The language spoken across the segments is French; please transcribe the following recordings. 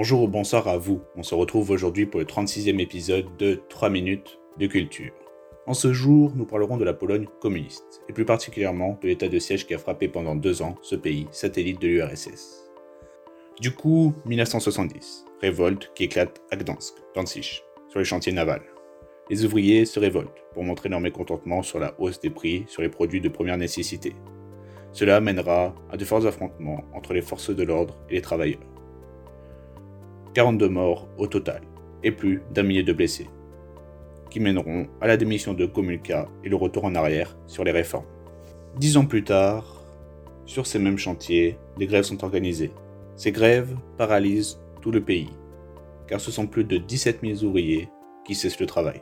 Bonjour ou bonsoir à vous. On se retrouve aujourd'hui pour le 36e épisode de 3 minutes de culture. En ce jour, nous parlerons de la Pologne communiste, et plus particulièrement de l'état de siège qui a frappé pendant deux ans ce pays, satellite de l'URSS. Du coup, 1970, révolte qui éclate à Gdansk, Danzig, sur les chantiers navals. Les ouvriers se révoltent pour montrer leur mécontentement sur la hausse des prix sur les produits de première nécessité. Cela mènera à de forts affrontements entre les forces de l'ordre et les travailleurs. 42 morts au total, et plus d'un millier de blessés, qui mèneront à la démission de Gomulka et le retour en arrière sur les réformes. Dix ans plus tard, sur ces mêmes chantiers, des grèves sont organisées. Ces grèves paralysent tout le pays, car ce sont plus de 17 000 ouvriers qui cessent le travail.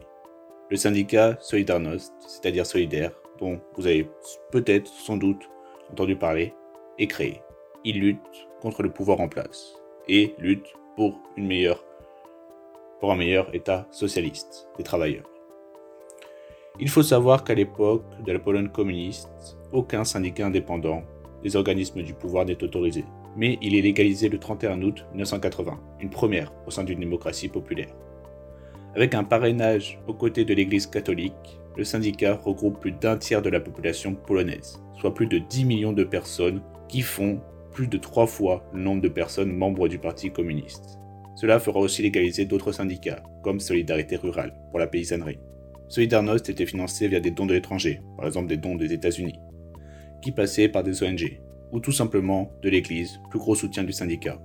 Le syndicat Solidarnost, c'est-à-dire solidaire, dont vous avez peut-être sans doute entendu parler, est créé. Il lutte contre le pouvoir en place et lutte pour, un meilleur État socialiste des travailleurs. Il faut savoir qu'à l'époque de la Pologne communiste, aucun syndicat indépendant des organismes du pouvoir n'est autorisé, mais il est légalisé le 31 août 1980, une première au sein d'une démocratie populaire. Avec un parrainage aux côtés de l'Église catholique, le syndicat regroupe plus d'un tiers de la population polonaise, soit plus de 10 millions de personnes qui font plus de trois fois le nombre de personnes membres du Parti communiste. Cela fera aussi légaliser d'autres syndicats, comme Solidarité Rurale, pour la paysannerie. Solidarność était financé via des dons de l'étranger, par exemple des dons des États-Unis, qui passaient par des ONG, ou tout simplement de l'Église, plus gros soutien du syndicat.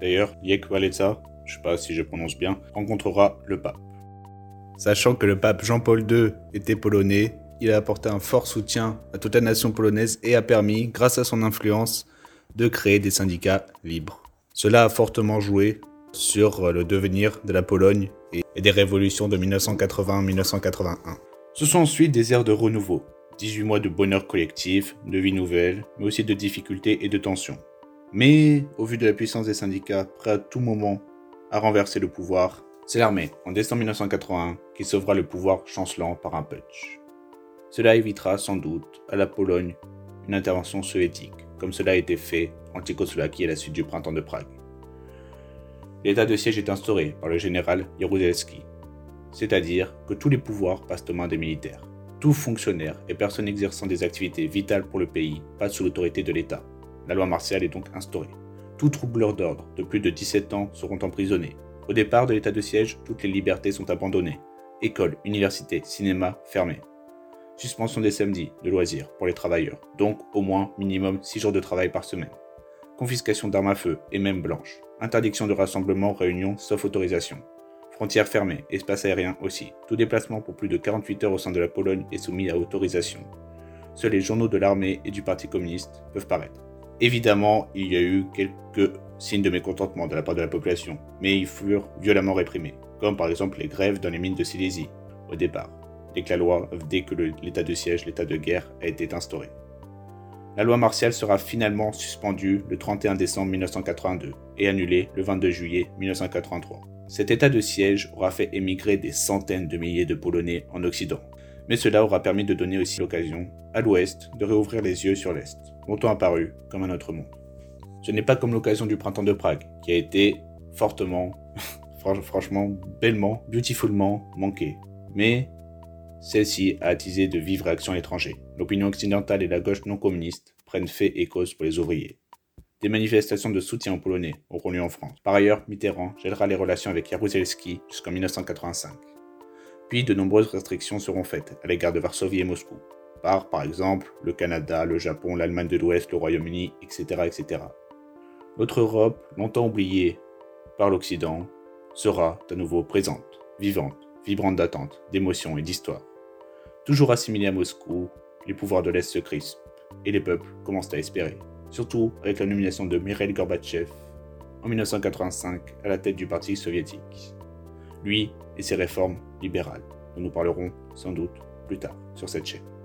D'ailleurs, Lech Walesa, je sais pas si je prononce bien, rencontrera le pape. Sachant que le pape Jean-Paul II était polonais, il a apporté un fort soutien à toute la nation polonaise et a permis, grâce à son influence, de créer des syndicats libres. Cela a fortement joué sur le devenir de la Pologne et des révolutions de 1980-1981. Ce sont ensuite des ères de renouveau, 18 mois de bonheur collectif, de vie nouvelle, mais aussi de difficultés et de tensions. Mais, au vu de la puissance des syndicats prêts à tout moment à renverser le pouvoir, c'est l'armée, en décembre 1981, qui sauvera le pouvoir chancelant par un putsch. Cela évitera sans doute à la Pologne une intervention soviétique, comme cela a été fait en Tchécoslovaquie à la suite du printemps de Prague. L'état de siège est instauré par le général Jaruzelski, c'est-à-dire que tous les pouvoirs passent aux mains des militaires. Tout fonctionnaire et personne exerçant des activités vitales pour le pays passe sous l'autorité de l'État. La loi martiale est donc instaurée. Tout troubleur d'ordre de plus de 17 ans seront emprisonnés. Au départ de l'état de siège, toutes les libertés sont abandonnées. Écoles, universités, cinéma fermés. Suspension des samedis de loisirs pour les travailleurs, donc au moins minimum 6 jours de travail par semaine. Confiscation d'armes à feu et même blanches. Interdiction de rassemblement, réunion sauf autorisation. Frontières fermées, espace aérien aussi. Tout déplacement pour plus de 48 heures au sein de la Pologne est soumis à autorisation. Seuls les journaux de l'armée et du Parti communiste peuvent paraître. Évidemment, il y a eu quelques signes de mécontentement de la part de la population, mais ils furent violemment réprimés, comme par exemple les grèves dans les mines de Silésie, au départ dès que la loi, dès que l'état de siège, l'état de guerre a été instauré. La loi martiale sera finalement suspendue le 31 décembre 1982 et annulée le 22 juillet 1983. Cet état de siège aura fait émigrer des centaines de milliers de Polonais en Occident, mais cela aura permis de donner aussi l'occasion à l'Ouest de réouvrir les yeux sur l'Est, longtemps apparu comme un autre monde. Ce n'est pas comme l'occasion du printemps de Prague, qui a été fortement, franchement, bellement, beautifullement manqué. Mais celle-ci a attisé de vives réactions étrangères. L'opinion occidentale et la gauche non communiste prennent fait et cause pour les ouvriers. Des manifestations de soutien aux Polonais auront lieu en France. Par ailleurs, Mitterrand gèlera les relations avec Jaruzelski jusqu'en 1985. Puis de nombreuses restrictions seront faites à l'égard de Varsovie et Moscou, par par exemple le Canada, le Japon, l'Allemagne de l'Ouest, le Royaume-Uni, etc., etc. Notre Europe, longtemps oubliée par l'Occident, sera à nouveau présente, vivante, vibrante d'attente, d'émotion et d'histoire. Toujours assimilé à Moscou, les pouvoirs de l'Est se crispent et les peuples commencent à espérer, surtout avec la nomination de Mikhail Gorbatchev en 1985 à la tête du Parti soviétique. Lui et ses réformes libérales, dont nous parlerons sans doute plus tard sur cette chaîne.